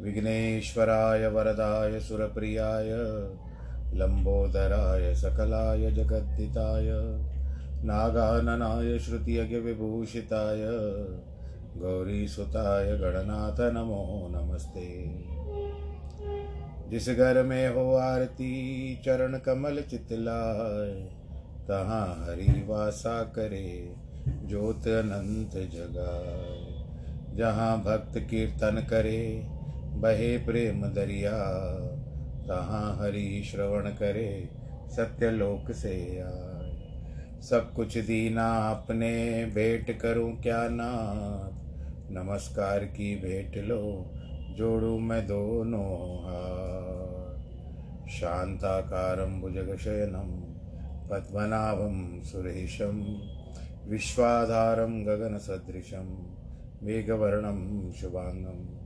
विघ्नेश्वराय वरदाय सुरप्रियाय लम्बोदराय सकलाय जगद्दिताय, नागाननाय श्रुतियज्ञविभूषिताय गौरीसुताय गणनाथ नमो नमस्ते। जिस घर में हो आरती, चरण कमल चितलाय, तहाँ हरि वासा करे, ज्योत अनंत जगाए जहाँ भक्त कीर्तन करे बहे प्रेम दरिया, तहाँ हरि श्रवण करे सत्यलोक से आए। सब कुछ दीना, अपने भेंट करूँ क्या नाथ? नमस्कार की भेंट लो, जोड़ू मैं दोनों हाथ। शांताकारं भुजगशयनं, पद्मनाभं सुरेशं, विश्वाधारं गगनसदृशं, मेघवर्णं शुभाङ्गं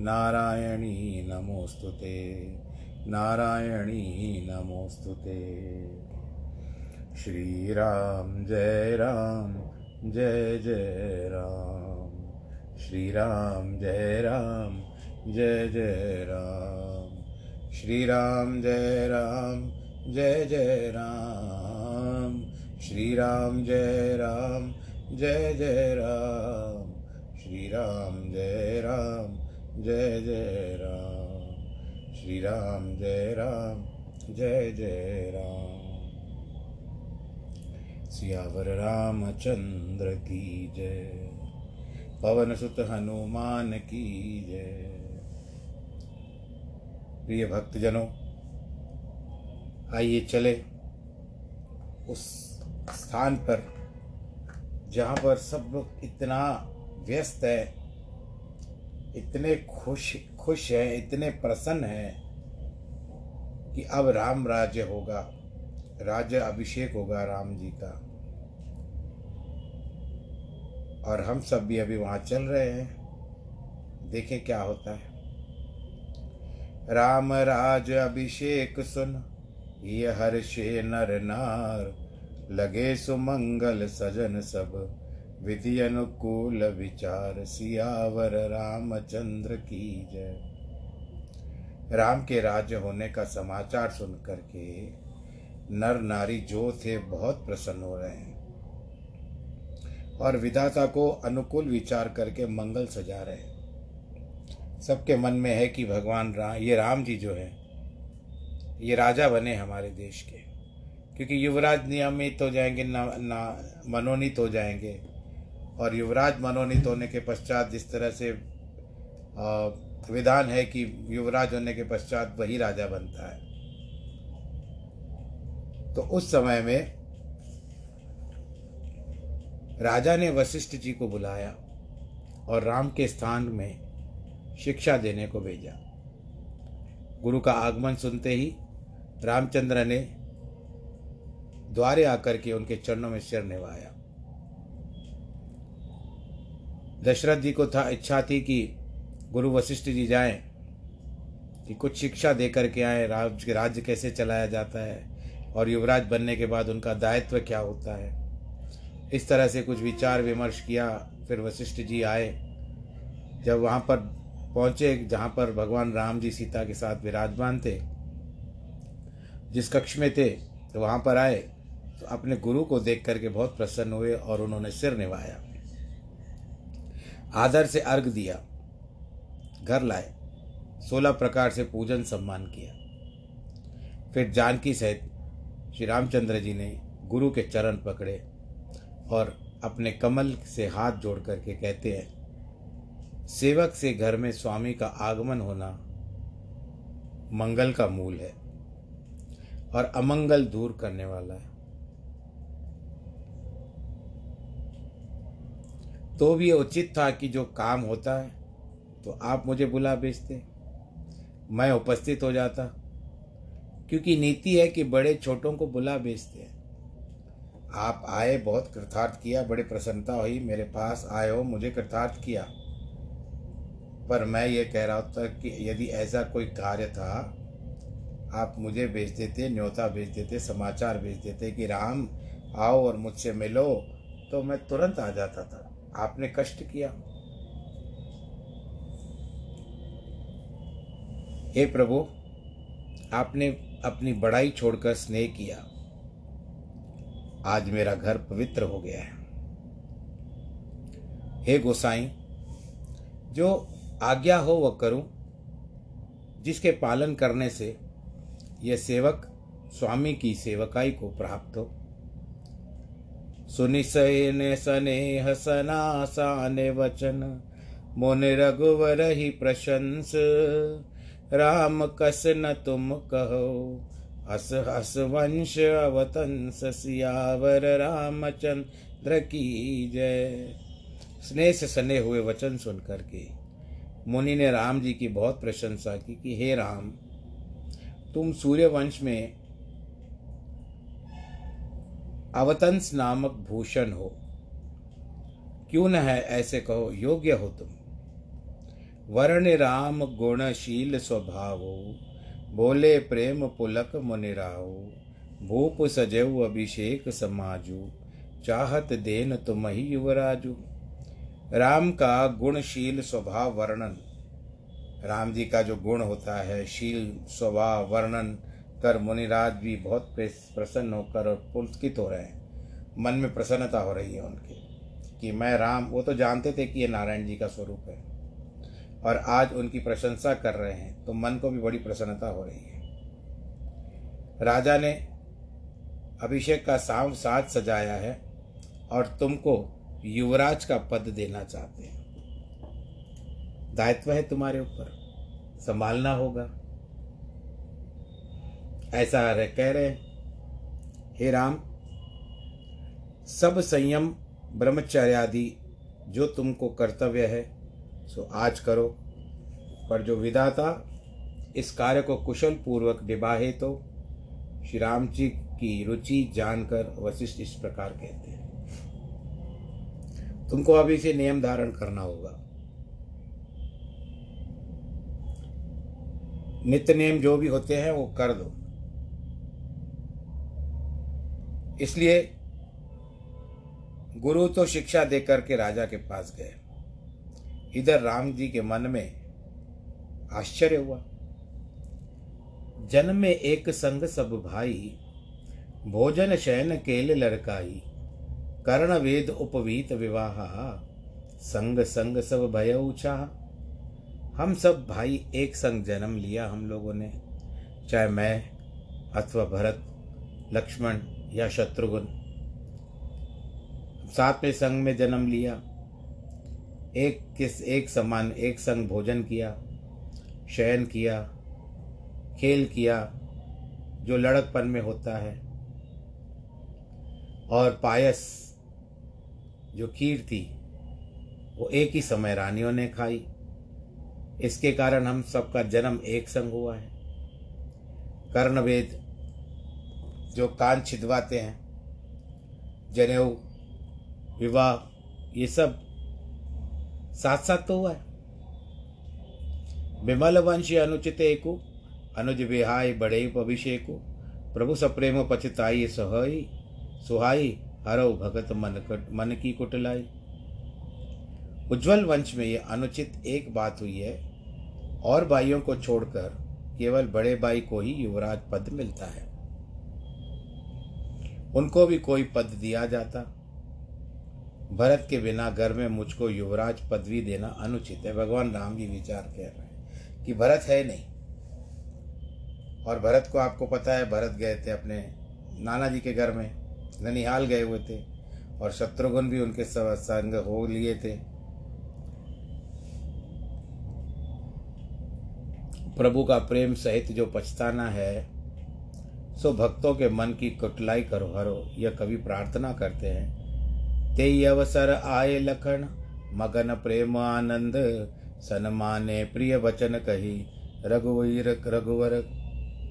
नारायणी नमोऽस्तु नारायणी नमोऽस्तु श्रीराम, जय राम, जय जय राम। श्रीराम, जय राम, जय जय राम। श्रीराम, जय राम, जय जय राम। श्रीराम, जय राम, जय जय राम। श्रीराम, जय राम जय जय राम। श्री राम जय राम। जय जय राम। सियावर रामचंद्र की जय। पवन सुत हनुमान की जय। प्रिय भक्तजनों, आइए चले उस स्थान पर जहाँ पर सब लोग इतना व्यस्त है। इतने खुश खुश है, इतने प्रसन्न है कि अब राम राज्य होगा। राज्य अभिषेक होगा राम जी का। और हम सब भी अभी वहाँ चल रहे हैं। देखें क्या होता है। राम राज अभिषेक सुन, ये हर्षे नर नार, लगे सुमंगल सजन सब। विधि अनुकूल विचार, सियावर रामचंद्र की जय। राम के राज्य होने का समाचार सुन करके नर नारी जो थे बहुत प्रसन्न हो रहे हैं। और विधाता को अनुकूल विचार करके मंगल सजा रहे हैं। सबके मन में है कि भगवान राम ये राम जी जो है, ये राजा बने हमारे देश के। क्योंकि युवराज नियमित हो जाएँगे, ना ना, मनोनीत हो जाएँगे। और युवराज मनोनीत होने के पश्चात जिस तरह से विधान है कि युवराज होने के पश्चात वही राजा बनता है। तो उस समय में राजा ने वशिष्ठ जी को बुलाया और राम के स्थान में शिक्षा देने को भेजा। गुरु का आगमन सुनते ही रामचंद्र ने द्वारे आकर के उनके चरणों में सिर निभाया। दशरथ जी को था इच्छा थी कि गुरु वशिष्ठ जी जाएँ, कि कुछ शिक्षा दे करके आए राज्य राज्य कैसे चलाया जाता है और युवराज बनने के बाद उनका दायित्व क्या होता है। इस तरह से कुछ विचार विमर्श किया, फिर वशिष्ठ जी आए। जब वहाँ पर पहुँचे, जहाँ पर भगवान राम जी सीता के साथ विराजमान थे, जिस कक्ष में थे तो वहाँ पर आए तो अपने गुरु को देख करके बहुत प्रसन्न हुए और उन्होंने सिर निभाया। आदर से अर्घ दिया, घर लाए, सोलह प्रकार से पूजन सम्मान किया। फिर जानकी सहित श्री रामचंद्र जी ने गुरु के चरण पकड़े और अपने कमल से हाथ जोड़ करके कहते हैं, सेवक से घर में स्वामी का आगमन होना मंगल का मूल है और अमंगल दूर करने वाला है। तो भी उचित था कि जो काम होता है तो आप मुझे बुला भेजते। मैं उपस्थित हो जाता, क्योंकि नीति है कि बड़े छोटों को बुला भेजते हैं। आप आए, बहुत कृतार्थ किया, बड़ी प्रसन्नता हुई, मेरे पास आए हो, मुझे कृतार्थ किया। पर मैं ये कह रहा था कि यदि ऐसा कोई कार्य था, आप मुझे भेज देते, न्योता भेज देते, समाचार भेज देते कि राम, आओ और मुझसे मिलो तो मैं तुरंत आ जाता था। आपने कष्ट किया। हे प्रभु, आपने अपनी बड़ाई छोड़कर स्नेह किया। आज मेरा घर पवित्र हो गया है। हे गोसाई, जो आज्ञा हो वह करूँ, जिसके पालन करने से यह सेवक स्वामी की सेवकाई को प्राप्त हो। सुनि सने स्नेह सनासान वचन। मुन रघुवर ही प्रशंस। राम कस न तुम कहो। हस हस वंश अवतंस सियावर रामचंद्र की जय। स्नेह से सने हुए वचन सुन करके मुनि ने राम जी की बहुत प्रशंसा की कि, हे राम, तुम सूर्य वंश में अवतंस नामक भूषण हो। क्यों न है ऐसे कहो, योग्य हो तुम। वर्ण राम गुणशील स्वभाव हो, बोले प्रेम पुलक मुनिराओ भूप सजव अभिषेक समाजू, चाहत देन तुम ही युवराजू। राम का गुणशील स्वभाव वर्णन। राम जी का जो गुण होता है, शील स्वभाव वर्णन कर मुनिराज भी बहुत प्रसन्न होकर और पुलकित हो रहे हैं। मन में प्रसन्नता हो रही है उनकी कि मैं राम, वो तो जानते थे कि ये नारायण जी का स्वरूप है। और आज उनकी प्रशंसा कर रहे हैं तो मन को भी बड़ी प्रसन्नता हो रही है। राजा ने अभिषेक का साम साथ सजाया है और तुमको युवराज का पद देना चाहते हैं। दायित्व है तुम्हारे ऊपर, संभालना होगा। ऐसा कह रहे हे राम, सब संयम ब्रह्मचर्य आदि जो तुमको कर्तव्य है, सो आज करो। पर जो विधाता इस कार्य को कुशल पूर्वक निभाए तो श्री राम जी की रुचि जानकर वशिष्ठ इस प्रकार कहते हैं, तुमको अभी से नियम धारण करना होगा। नित्य नियम जो भी होते हैं, वो कर दो। इसलिए गुरु तो शिक्षा देकर के राजा के पास गए। इधर राम जी के मन में आश्चर्य हुआ। जन्म में एक संग सब भाई, भोजन शयन केल लड़काई, कर्ण वेद उपवीत विवाह, संग संग सब भय ऊछा हम सब भाई एक संग जन्म लिया हम लोगों ने, चाहे मैं अथवा भरत, लक्ष्मण या शत्रुघ्न। में संग में जन्म लिया। एक किस, एक समान, एक संग भोजन किया, शयन किया, खेल किया, जो लड़कपन में होता है। और पायस, जो खीर थी, वो एक ही समय रानियों ने खाई। इसके कारण हम सबका जन्म एक संग हुआ है। कर्णवेद जो कान छिदवाते हैं, जनेऊ, विवाह, ये सब साथ साथ तो हुआ है। विमल वंश अनुचित एकु अनुज विहाय बड़े अभिषेकु प्रभु सप्रेम पचिताई सहाई, सुहाई, हरो भगत मन मन की कुटलाई। उज्जवल वंश में ये अनुचित एक बात हुई है, और भाइयों को छोड़कर केवल बड़े भाई को ही युवराज पद मिलता है। उनको भी कोई पद दिया जाता। भरत के बिना घर में मुझको युवराज पदवी देना अनुचित है। भगवान राम जी विचार कह रहे हैं कि भरत है नहीं। और भरत को आपको पता है, भरत गए थे अपने नाना जी के घर में, ननिहाल गए हुए थे और शत्रुघ्न भी उनके संग हो लिए थे। प्रभु का प्रेम सहित जो पछताना है सो भक्तों के मन की कुटलाई करो, हरो, यह कवि प्रार्थना करते हैं। ते अवसर आए लखन, मगन प्रेम आनंद, सनमाने प्रिय वचन कही, रघुवीर रघुवर,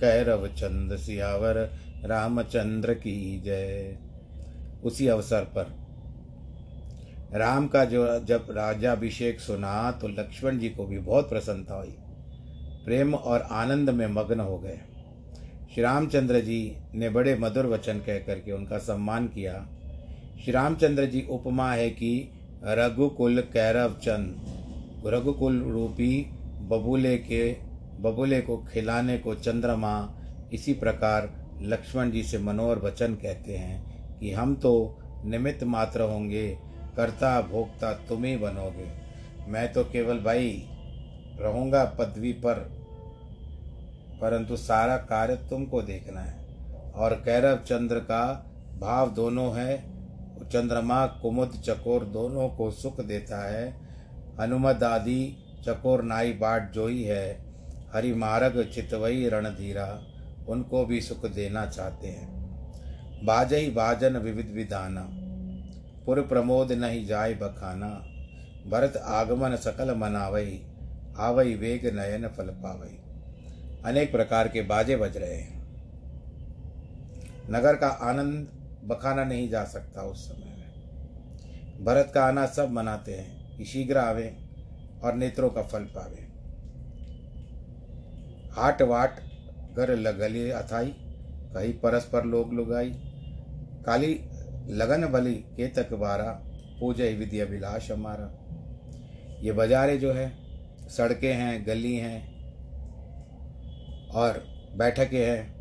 कैरव चंद सियावर, रामचंद्र की जय। उसी अवसर पर राम का जो जब राजाभिषेक सुना तो लक्ष्मण जी को भी बहुत प्रसन्नता हुई। प्रेम और आनंद में मग्न हो गए। श्री रामचंद्र जी ने बड़े मधुर वचन कह करके उनका सम्मान किया। श्री रामचंद्र जी उपमा है कि रघुकुल कैरव चंद, रघुकुल रूपी बबूले के, बबूले को खिलाने को चंद्रमा, इसी प्रकार लक्ष्मण जी से मनोहर वचन कहते हैं कि हम तो निमित्त मात्र होंगे, कर्ता भोक्ता तुम ही बनोगे। मैं तो केवल भाई, रहूँगा पदवी पर। परंतु सारा कार्य तुमको देखना है। और कैरव चंद्र का भाव दोनों है, चंद्रमा कुमुद चकोर दोनों को सुख देता है, हनुमद आदि चकोर नाई बाट जोई है, हरि मार्ग चितवई रणधीरा, उनको भी सुख देना चाहते हैं। बाजई बाजन विविध विधाना, पुर प्रमोद नहीं जाय बखाना, भरत आगमन सकल मनावई आवई वेग नयन फल पावई अनेक प्रकार के बाजे बज रहे हैं। नगर का आनंद बखाना नहीं जा सकता उस समय में। भरत का आना सब मनाते हैं, कि शीघ्र आवे और नेत्रों का फल पावे। हाट वाट घर लगली अथाई, कहीं परस्पर लोग लुगाई। काली लगन बली केतक बारा पूजय विधि अभिलाष हमारा। ये बाजारे जो है, सड़कें हैं, गली हैं और बैठकें हैं।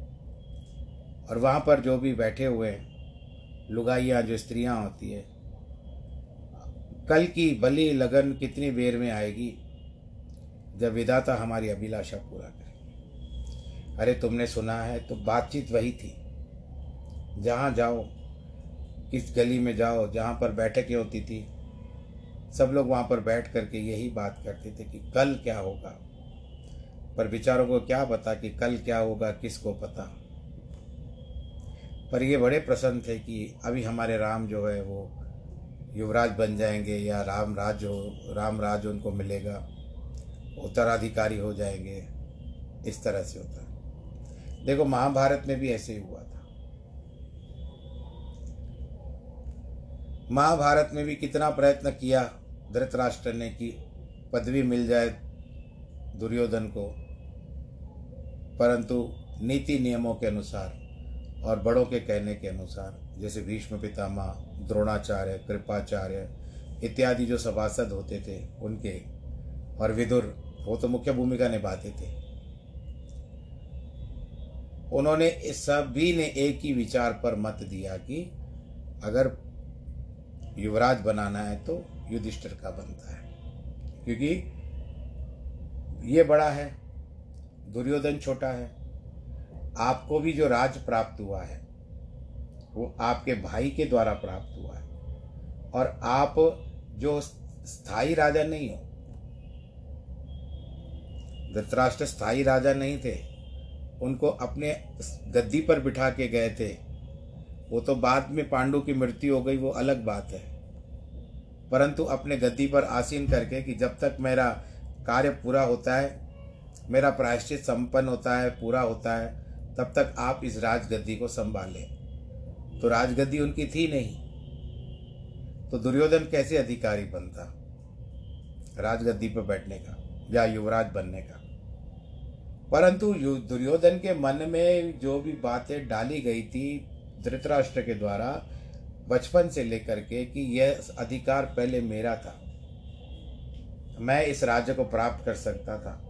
और वहाँ पर जो भी बैठे हुए हैं, लुगाइयाँ जो स्त्रियाँ होती है, कल की बली लगन कितनी देर में आएगी, जब विदाता हमारी अभिलाषा पूरा करे। अरे तुमने सुना है तो बातचीत वही थी। जहाँ जाओ, किस गली में जाओ, जहाँ पर बैठकें होती थी, सब लोग वहाँ पर बैठ करके यही बात करते थे कि कल क्या होगा। पर विचारों को क्या पता कि कल क्या होगा, किसको पता। पर ये बड़े प्रसन्न थे कि अभी हमारे राम जो है वो युवराज बन जाएँगे या राम राज हो, राम राज उनको मिलेगा, उत्तराधिकारी हो जाएँगे, इस तरह से होता है। देखो, महाभारत में भी ऐसे ही हुआ था। महाभारत में भी कितना प्रयत्न किया धृतराष्ट्र ने कि पदवी मिल जाए दुर्योधन को। परंतु नीति नियमों के अनुसार और बड़ों के कहने के अनुसार, जैसे भीष्म पितामह, द्रोणाचार्य, कृपाचार्य इत्यादि जो सभासद होते थे, उनके और विदुर, वो तो मुख्य भूमिका निभाते थे। उन्होंने सभी ने एक ही विचार पर मत दिया कि अगर युवराज बनाना है तो युधिष्ठिर का बनता है, क्योंकि ये बड़ा है। दुर्योधन छोटा है। आपको भी जो राज प्राप्त हुआ है, वो आपके भाई के द्वारा प्राप्त हुआ है। और आप जो स्थायी राजा नहीं हो, धृतराष्ट्र स्थायी राजा नहीं थे, उनको अपने गद्दी पर बिठा के गए थे, वो तो बाद में पांडु की मृत्यु हो गई, वो अलग बात है। परंतु अपने गद्दी पर आसीन करके कि जब तक मेरा कार्य पूरा होता है मेरा प्रायश्चित संपन्न होता है, पूरा होता है, तब तक आप इस राजगद्दी को संभालें। तो राजगद्दी उनकी थी नहीं तो दुर्योधन कैसे अधिकारी बनता? राजगद्दी पर बैठने का या युवराज बनने का? परंतु दुर्योधन के मन में जो भी बातें डाली गई थी धृतराष्ट्र के द्वारा, बचपन से लेकर के कि यह अधिकार पहले मेरा था, मैं इस राज्य को प्राप्त कर सकता था।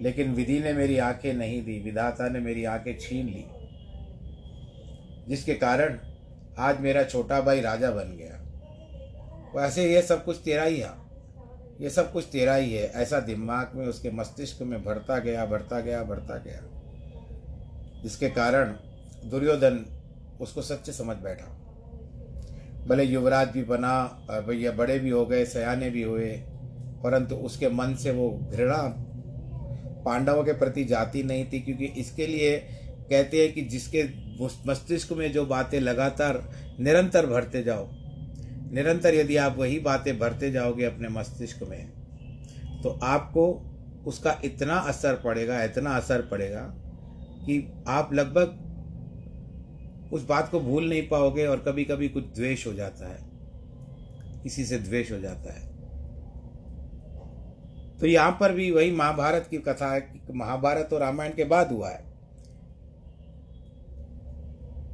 लेकिन विधि ने मेरी आँखें नहीं दी, विधाता ने मेरी आँखें छीन ली, जिसके कारण आज मेरा छोटा भाई राजा बन गया। वैसे ये सब कुछ तेरा ही है, ये सब कुछ तेरा ही है। ऐसा दिमाग में, उसके मस्तिष्क में भरता गया भरता गया भरता गया, जिसके कारण दुर्योधन उसको सच्चे समझ बैठा। भले युवराज भी बना, भैया बड़े भी हो गए, सयाने भी हुए, परंतु उसके मन से वो घृणा पांडवों के प्रति जाती नहीं थी, क्योंकि इसके लिए कहते हैं कि जिसके मस्तिष्क में जो बातें लगातार निरंतर भरते जाओ, निरंतर यदि आप वही बातें भरते जाओगे अपने मस्तिष्क में तो आपको उसका इतना असर पड़ेगा, इतना असर पड़ेगा कि आप लगभग उस बात को भूल नहीं पाओगे और कभी कभी कुछ द्वेष हो जाता है। किसी से द्वेष हो जाता है। तो यहाँ पर भी वही महाभारत की कथा है महाभारत और रामायण के बाद हुआ है।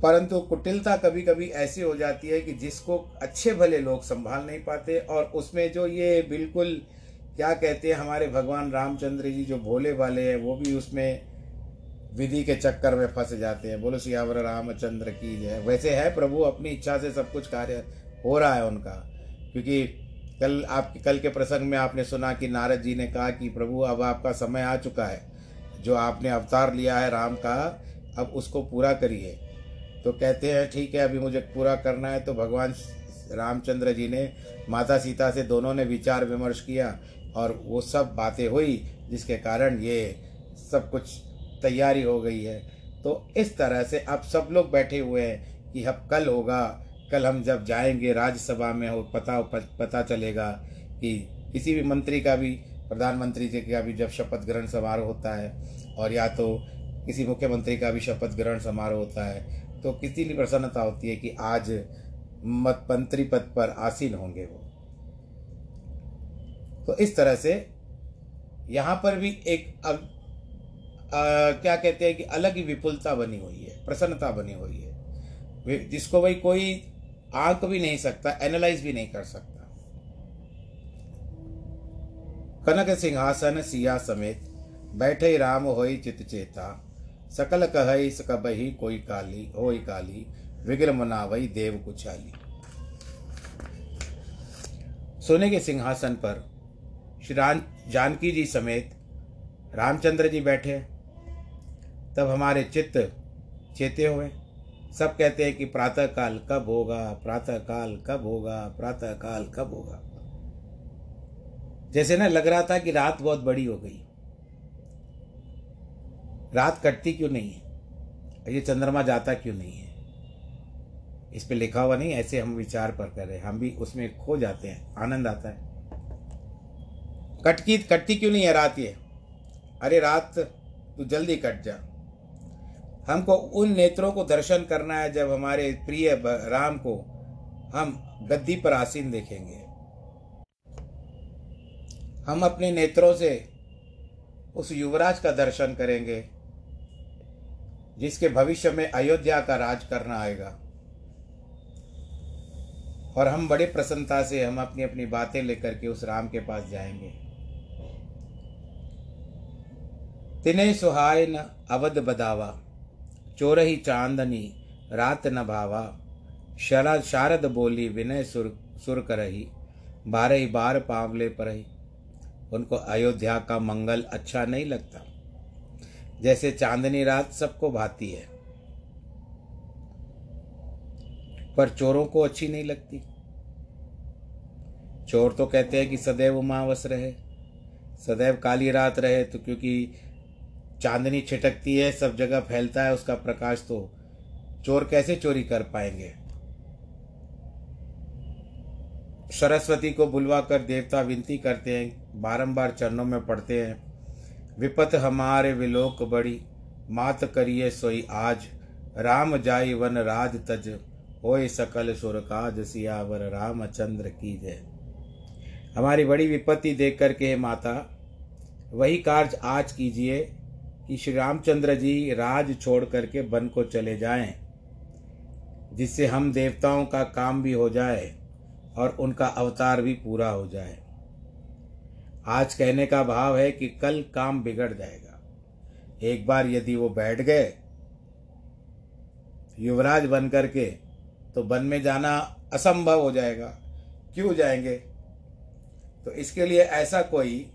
परंतु कुटिलता कभी कभी ऐसी हो जाती है कि जिसको अच्छे भले लोग संभाल नहीं पाते और उसमें जो ये बिल्कुल, क्या कहते हैं, हमारे भगवान रामचंद्र जी जो भोले वाले हैं, वो भी उसमें विधि के चक्कर में फंस जाते हैं। बोलो, सियावर रामचंद्र की जय। वैसे है प्रभु, अपनी इच्छा से सब कुछ कार्य हो रहा है उनका, क्योंकि कल आप, कल के प्रसंग में आपने सुना कि नारद जी ने कहा कि प्रभु, अब आपका समय आ चुका है। जो आपने अवतार लिया है राम का, अब उसको पूरा करिए। तो कहते हैं, ठीक है, अभी मुझे पूरा करना है। तो भगवान रामचंद्र जी ने, माता सीता से दोनों ने विचार विमर्श किया और वो सब बातें हुई, जिसके कारण ये सब कुछ तैयारी हो गई है। तो इस तरह से अब सब लोग बैठे हुए हैं कि अब कल होगा कल हम जब जाएँगे राज्यसभा में हो पता पता चलेगा कि किसी भी मंत्री का भी प्रधानमंत्री जी का भी जब शपथ ग्रहण समारोह होता है और या तो किसी मुख्यमंत्री का भी शपथ ग्रहण समारोह होता है तो किसी कितनी प्रसन्नता होती है कि आज मत मंत्री पद पर आसीन होंगे वो। तो इस तरह से यहाँ पर भी एक अब आ, क्या कहते हैं कि अलग ही विपुलता बनी हुई है प्रसन्नता बनी हुई है। जिसको भाई कोई आंक भी नहीं सकता एनालाइज भी नहीं कर सकता। कनक सिंहासन सिया समेत, बैठे राम होई चित चेता। सकल कह सकबही कोई काली, होई काली विग्र मनावई देव कुचाली सोने के सिंहासन पर, श्री राम जानकी जी समेत रामचंद्र जी बैठे। तब हमारे चित्त चेते हुए सब कहते हैं कि प्रातः काल कब होगा प्रातः काल कब होगा प्रातः काल कब होगा। जैसे ना लग रहा था कि रात बहुत बड़ी हो गई। रात कटती क्यों नहीं है? ये चंद्रमा जाता क्यों नहीं है? इस पे लिखा हुआ नहीं, ऐसे हम विचार पर कर रहे हम भी उसमें खो जाते हैं, आनंद आता है। कटकी, कटती क्यों नहीं है रात ये? अरे रात, तू जल्दी कट जा। हमको उन नेत्रों को दर्शन करना है जब हमारे प्रिय राम को हम गद्दी पर आसीन देखेंगे। हम अपने नेत्रों से उस युवराज का दर्शन करेंगे, जिसके भविष्य में अयोध्या का राज करना आएगा। और हम बड़े प्रसन्नता से हम अपनी अपनी बातें लेकर के उस राम के पास जाएँगे। तिने सुहाय न अवध बदावा। चोरही चांदनी, रात न भावा। शरद शारद बोली विनय सुर सुर करही, बारह बार पावले परही। उनको अयोध्या का मंगल अच्छा नहीं लगता। जैसे चांदनी रात सबको भाती है, पर चोरों को अच्छी नहीं लगती। चोर तो कहते हैं कि सदैव उमावस रहे। सदैव काली रात रहे तो क्योंकि चांदनी छिटकती है, सब जगह फैलता है, उसका प्रकाश तो चोर कैसे चोरी कर पाएँगे? सरस्वती को बुलवा कर देवता विनती करते हैं, बारंबार चरणों में पढ़ते हैं, विपत हमारे विलोक बड़ी, मात करिए सोई आज, राम जाई वन राज तज, होय सकल सुर काज सियावर, रामचंद्र की जय। हमारी बड़ी विपत्ति देख करके माता, वही कार्य आज कीजिए कि श्री रामचंद्र जी राज छोड़ करके वन को चले जाएँ, जिससे हम देवताओं का काम भी हो जाए और उनका अवतार भी पूरा हो जाए। आज कहने का भाव है कि कल काम बिगड़ जाएगा। एक बार यदि वो बैठ गए, युवराज बन करके तो वन में जाना असंभव हो जाएगा। क्यों जाएँगे? तो इसके लिए ऐसा कोई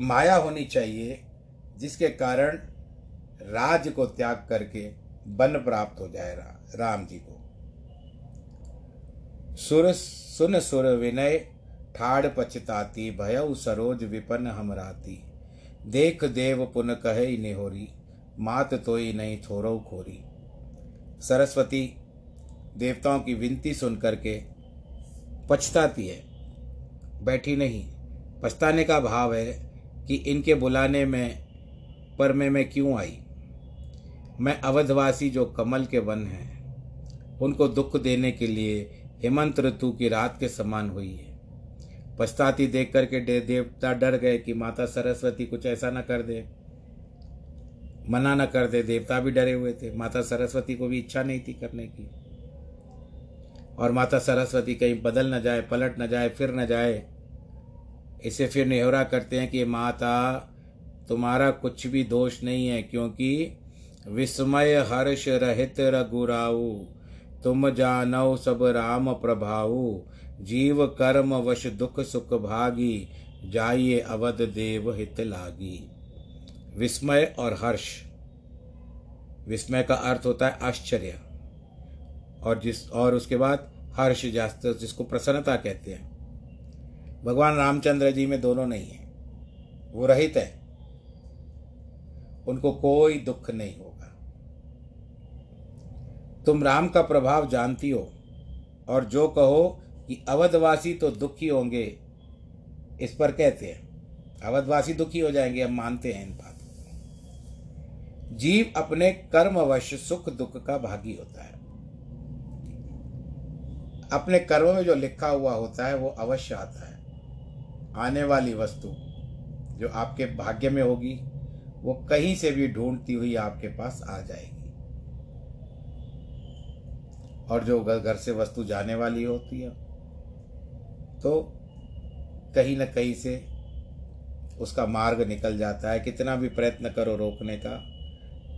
माया होनी चाहिए, जिसके कारण राज को त्याग करके वन प्राप्त हो जाए राम जी को। सुर, सुन सुर विनय, ठाड़ पछताती भयउ सरोज विपन हमराती। देख देव पुन कहे निहोरी, मात तोई नहीं थोरो खोरी। सरस्वती, देवताओं की विनती सुन करके पछताती है। बैठी नहीं, पछताने का भाव है कि इनके बुलाने में पर में मैं क्यों आई? मैं अवधवासी जो कमल के वन हैं, उनको दुख देने के लिए हेमंत ऋतु की रात के समान हुई है। पछताती देख करके दे देवता डर गए कि माता सरस्वती कुछ ऐसा ना कर दे। मना न कर दे, देवता भी डरे हुए थे। माता सरस्वती को भी इच्छा नहीं थी करने की। और माता सरस्वती कहीं बदल न जाए, पलट न जाए, फिर न जाए इसे फिर नेहरा करते हैं कि माता, तुम्हारा कुछ भी दोष नहीं है, क्योंकि विस्मय हर्ष रहित रघुराऊ। तुम जानो सब राम प्रभाऊ। जीव कर्म वश दुख सुख भागी। जाइए अवध देव हित लागी। विस्मय और हर्ष। विस्मय का अर्थ होता है आश्चर्य। और जिस, और उसके बाद हर्ष जास्त जिसको प्रसन्नता कहते हैं। भगवान रामचंद्र जी में दोनों नहीं है। वो रहित है। उनको कोई दुख नहीं होगा। तुम राम का प्रभाव जानती हो और जो कहो कि अवधवासी तो दुखी होंगे, इस पर कहते हैं, अवधवासी दुखी हो जाएँगे, हम मानते हैं इन बात जीव अपने कर्मवश सुख दुख का भागी होता है। अपने कर्म में जो लिखा हुआ होता है, वो अवश्य आता है। आने वाली वस्तु जो आपके भाग्य में होगी, वो कहीं से भी ढूंढती हुई आपके पास आ जाएगी। और जो घर से वस्तु जाने वाली होती है तो कहीं ना कहीं से उसका मार्ग निकल जाता है। कितना भी प्रयत्न करो रोकने का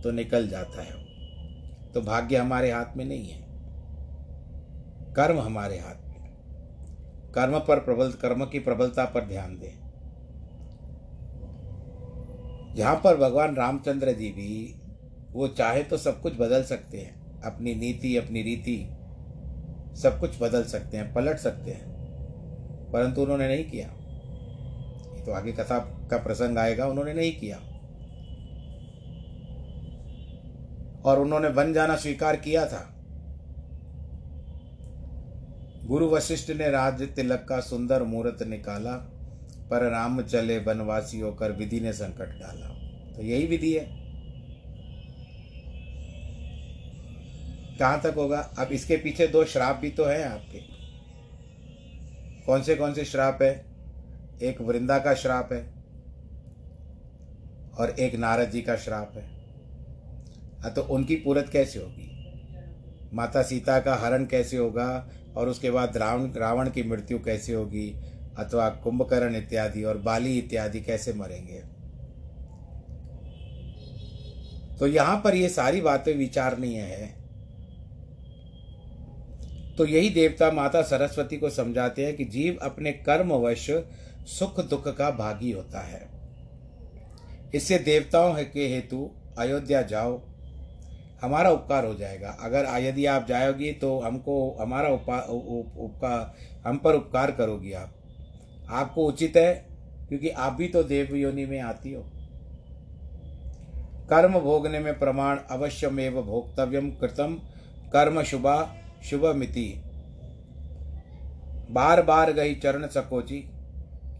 तो निकल जाता है। तो भाग्य हमारे हाथ में नहीं है। कर्म हमारे हाथ कर्म पर प्रबल, कर्म की प्रबलता पर ध्यान दें। यहाँ पर भगवान रामचंद्र जी भी, वो चाहे तो सब कुछ बदल सकते हैं। अपनी नीति, अपनी रीति सब कुछ बदल सकते हैं, पलट सकते हैं। परंतु उन्होंने नहीं किया। तो आगे कथा का प्रसंग आएगा, उन्होंने नहीं किया। और उन्होंने वन जाना स्वीकार किया था। गुरु वशिष्ठ ने राज तिलक का सुंदर मुहूर्त निकाला, पर राम चले वनवासी होकर विधि ने संकट डाला। तो यही विधि है। कहाँ तक होगा? अब इसके पीछे दो श्राप भी तो है आपके। कौन से कौन से श्राप है? एक वृंदा का श्राप है, और एक नारद जी का श्राप है। हाँ तो उनकी पूरत कैसे होगी? माता सीता का हरण कैसे होगा? और उसके बाद रावण रावण की मृत्यु कैसे होगी, अथवा कुंभकर्ण इत्यादि और बाली इत्यादि कैसे मरेंगे? तो यहाँ पर ये सारी बातें विचारनीय है। तो यही देवता माता सरस्वती को समझाते हैं कि जीव अपने कर्मवश सुख दुख का भागी होता है। इससे देवताओं के हेतु अयोध्या जाओ हमारा उपकार हो जाएगा। अगर यदि आप जाओगी तो हमको, हमारा उपकार हम पर उपकार करोगी आप। आपको उचित है, क्योंकि आप भी तो देव योनि में आती हो। कर्म भोगने में प्रमाण अवश्यमेव भोक्तव्यम कृतम कर्म शुभा शुभ मिति बार बार गई चरण सकोची,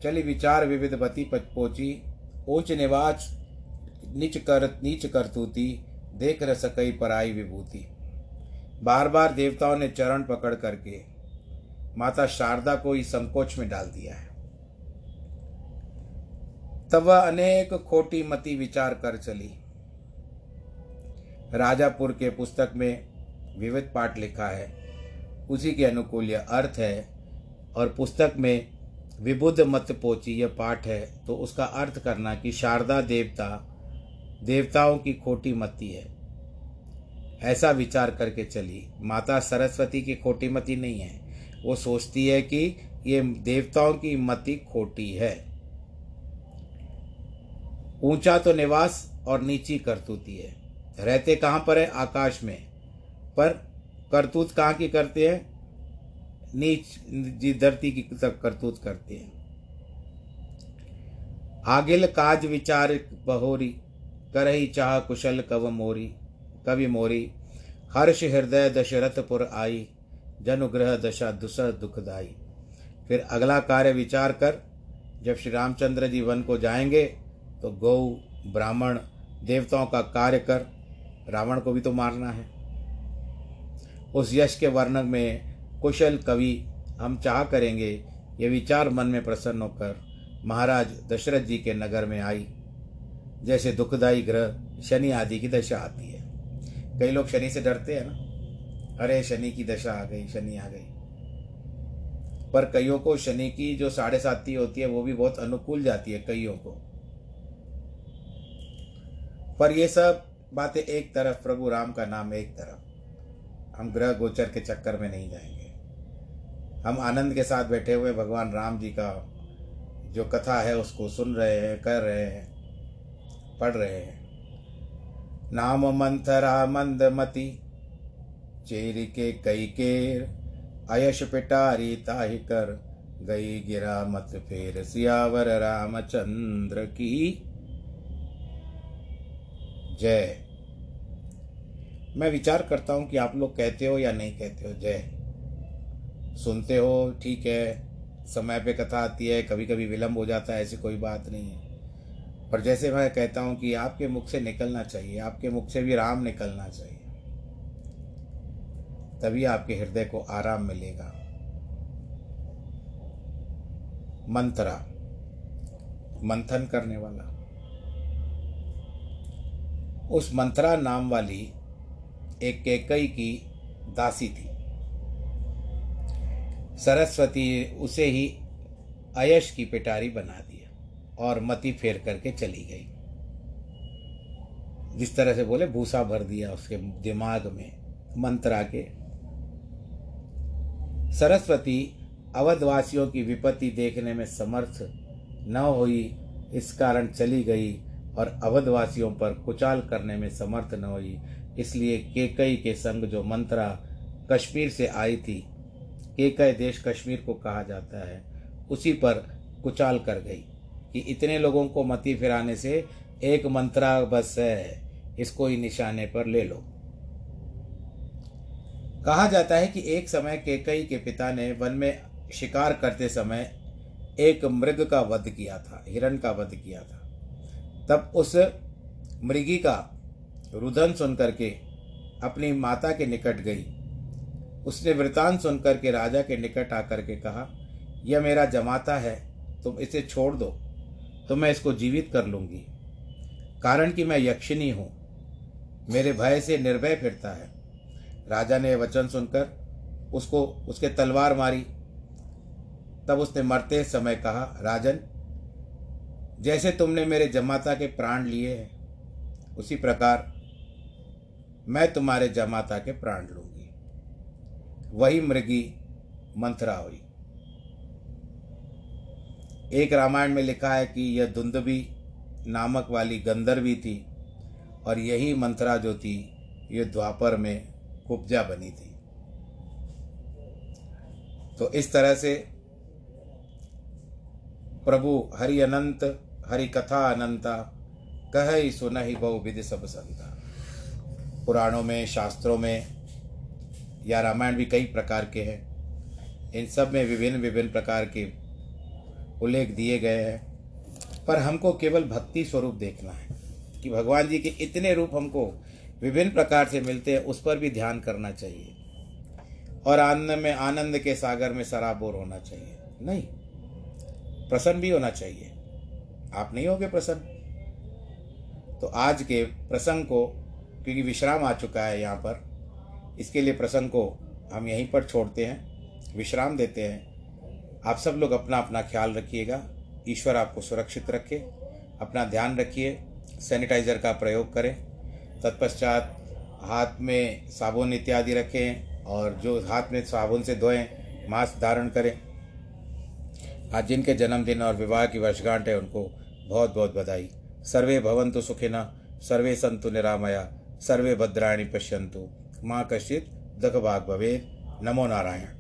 चली विचार विविध बती पचपोची, ऊंच निवाच, नीच कर, नीच करतूती देख न सकई पराई विभूति। बार बार देवताओं ने चरण पकड़ करके माता शारदा को इस संकोच में डाल दिया है। तब वह अनेक खोटी मति विचार कर चली। राजापुर के पुस्तक में विविध पाठ लिखा है। उसी के अनुकूल यह अर्थ है और पुस्तक में विबुद्ध मत पोची यह पाठ है तो उसका अर्थ करना कि शारदा देवता देवताओं की खोटी मती है। ऐसा विचार करके चली। माता सरस्वती की खोटी मती नहीं है। वो सोचती है कि ये देवताओं की मति खोटी है। ऊँचा तो निवास और नीची करतूती है। रहते कहाँ पर है? आकाश में। पर करतूत कहाँ की करते हैं? नीच, जी धरती की तक करतूत करते हैं। आगिल काज विचार बहोरी करही चाह कुशल कव मोरी, कवि मोरी हर्ष हृदय दशरथपुर आई जनुग्रह दशा दुसर दुखदाई फिर अगला कार्य विचार कर, जब श्री रामचंद्र जी वन को जाएँगे तो गौ, ब्राह्मण, देवताओं का कार्य कर, रावण को भी तो मारना है। उस यश के वर्णन में कुशल कवि, हम चाह करेंगे, ये विचार मन में प्रसन्न होकर महाराज दशरथ जी के नगर में आई। जैसे दुखदायी ग्रह, शनि आदि की दशा आती है। कई लोग शनि से डरते हैं ना। अरे, शनि की दशा आ गई, शनि आ गई। पर कईयों को शनि की जो साढ़े साती होती है, वो भी बहुत अनुकूल जाती है कईयों को। पर ये सब बातें एक तरफ़, प्रभु राम का नाम एक तरफ़। हम ग्रह गोचर के चक्कर में नहीं जाएँगे। हम आनंद के साथ बैठे हुए भगवान राम जी का जो कथा है, उसको सुन रहे हैं, कर रहे हैं। पढ़ रहे हैं। नाम मंथरा मंदमती, चेर के कई केर, अयश पिटारी ताहि कर गई गिरा मत फेर, सियावर रामचंद्र की। जय। मैं विचार करता हूँ कि आप लोग कहते हो या नहीं कहते हो। जय। सुनते हो, ठीक है। समय पे कथा आती है कभी कभी विलम्ब हो जाता है, ऐसी कोई बात नहीं है। पर जैसे मैं कहता हूँ कि आपके मुख से निकलना चाहिए, आपके मुख से भी राम निकलना चाहिए, तभी आपके हृदय को आराम मिलेगा। मंत्रा, मंथन करने वाला। उस मंत्रा नाम वाली एक केकई की दासी थी। सरस्वती उसे ही अयश की पिटारी बना दिया और मति फेर करके चली गई। जिस तरह से बोले, भूसा भर दिया उसके दिमाग में, मंत्रा के सरस्वती, अवधवासियों की विपत्ति देखने में समर्थ न हुई, इस कारण चली गई और अवधवासियों पर कुचाल करने में समर्थ न हुई। इसलिए केकई के संग जो मंत्रा कश्मीर से आई थी, केकई देश कश्मीर को कहा जाता है, उसी पर कुचाल कर गई। कि इतने लोगों को मती फिराने से एक मंत्रा बस है, इसको ही निशाने पर ले लो। कहा जाता है कि एक समय केकई के पिता ने वन में शिकार करते समय एक मृग का वध किया था, हिरण का वध किया था। तब उस मृगी का रुदन सुन करके अपनी माता के निकट गई। उसने वृतांत सुनकर के राजा के निकट आकर के कहा, यह मेरा जमाता है, तुम इसे छोड़ दो। तो मैं इसको जीवित कर लूँगी। कारण कि मैं यक्षिणी हूँ। मेरे भय से निर्भय फिरता है। राजा ने वचन सुनकर उसको, उसके तलवार मारी। तब उसने मरते समय कहा, राजन, जैसे तुमने मेरे जमाता के प्राण लिए हैं, उसी प्रकार मैं तुम्हारे जमाता के प्राण लूँगी। वही मृगी मंथरा हुई। एक रामायण में लिखा है कि यह धुंधवी नामक वाली गंधर्वी थी और यही मंत्रा जो थी, ये द्वापर में कुब्जा बनी थी। तो इस तरह से प्रभु हरि अनंत, हरि कथा अनंता, कह ही सुन ही बहु विधि सब संता। पुराणों में, शास्त्रों में या रामायण भी कई प्रकार के हैं। इन सब में विभिन्न विभिन्न प्रकार के उल्लेख दिए गए हैं। पर हमको केवल भक्ति स्वरूप देखना है कि भगवान जी के इतने रूप हमको विभिन्न प्रकार से मिलते हैं, उस पर भी ध्यान करना चाहिए। और आनंद में, आनंद के सागर में सराबोर होना चाहिए। नहीं, प्रसन्न भी होना चाहिए। आप नहीं होगे प्रसन्न। तो आज के प्रसंग को, क्योंकि विश्राम आ चुका है यहाँ पर, इसके लिए प्रसंग को हम यहीं पर छोड़ते हैं, विश्राम देते हैं। आप सब लोग अपना अपना ख्याल रखिएगा। ईश्वर आपको सुरक्षित रखे। अपना ध्यान रखिए। सैनिटाइज़र का प्रयोग करें। तत्पश्चात हाथ में साबुन इत्यादि रखें और जो हाथ में साबुन से धोएँ, मास्क धारण करें। आज जिनके जन्मदिन और विवाह की वर्षगांठ है, उनको बहुत बहुत बधाई। सर्वे भवंतु सुखिना सर्वे संतु निरामया, सर्वे भद्राणी पश्यंतु माँ कश्चित दखभाग भवे नमो नारायण।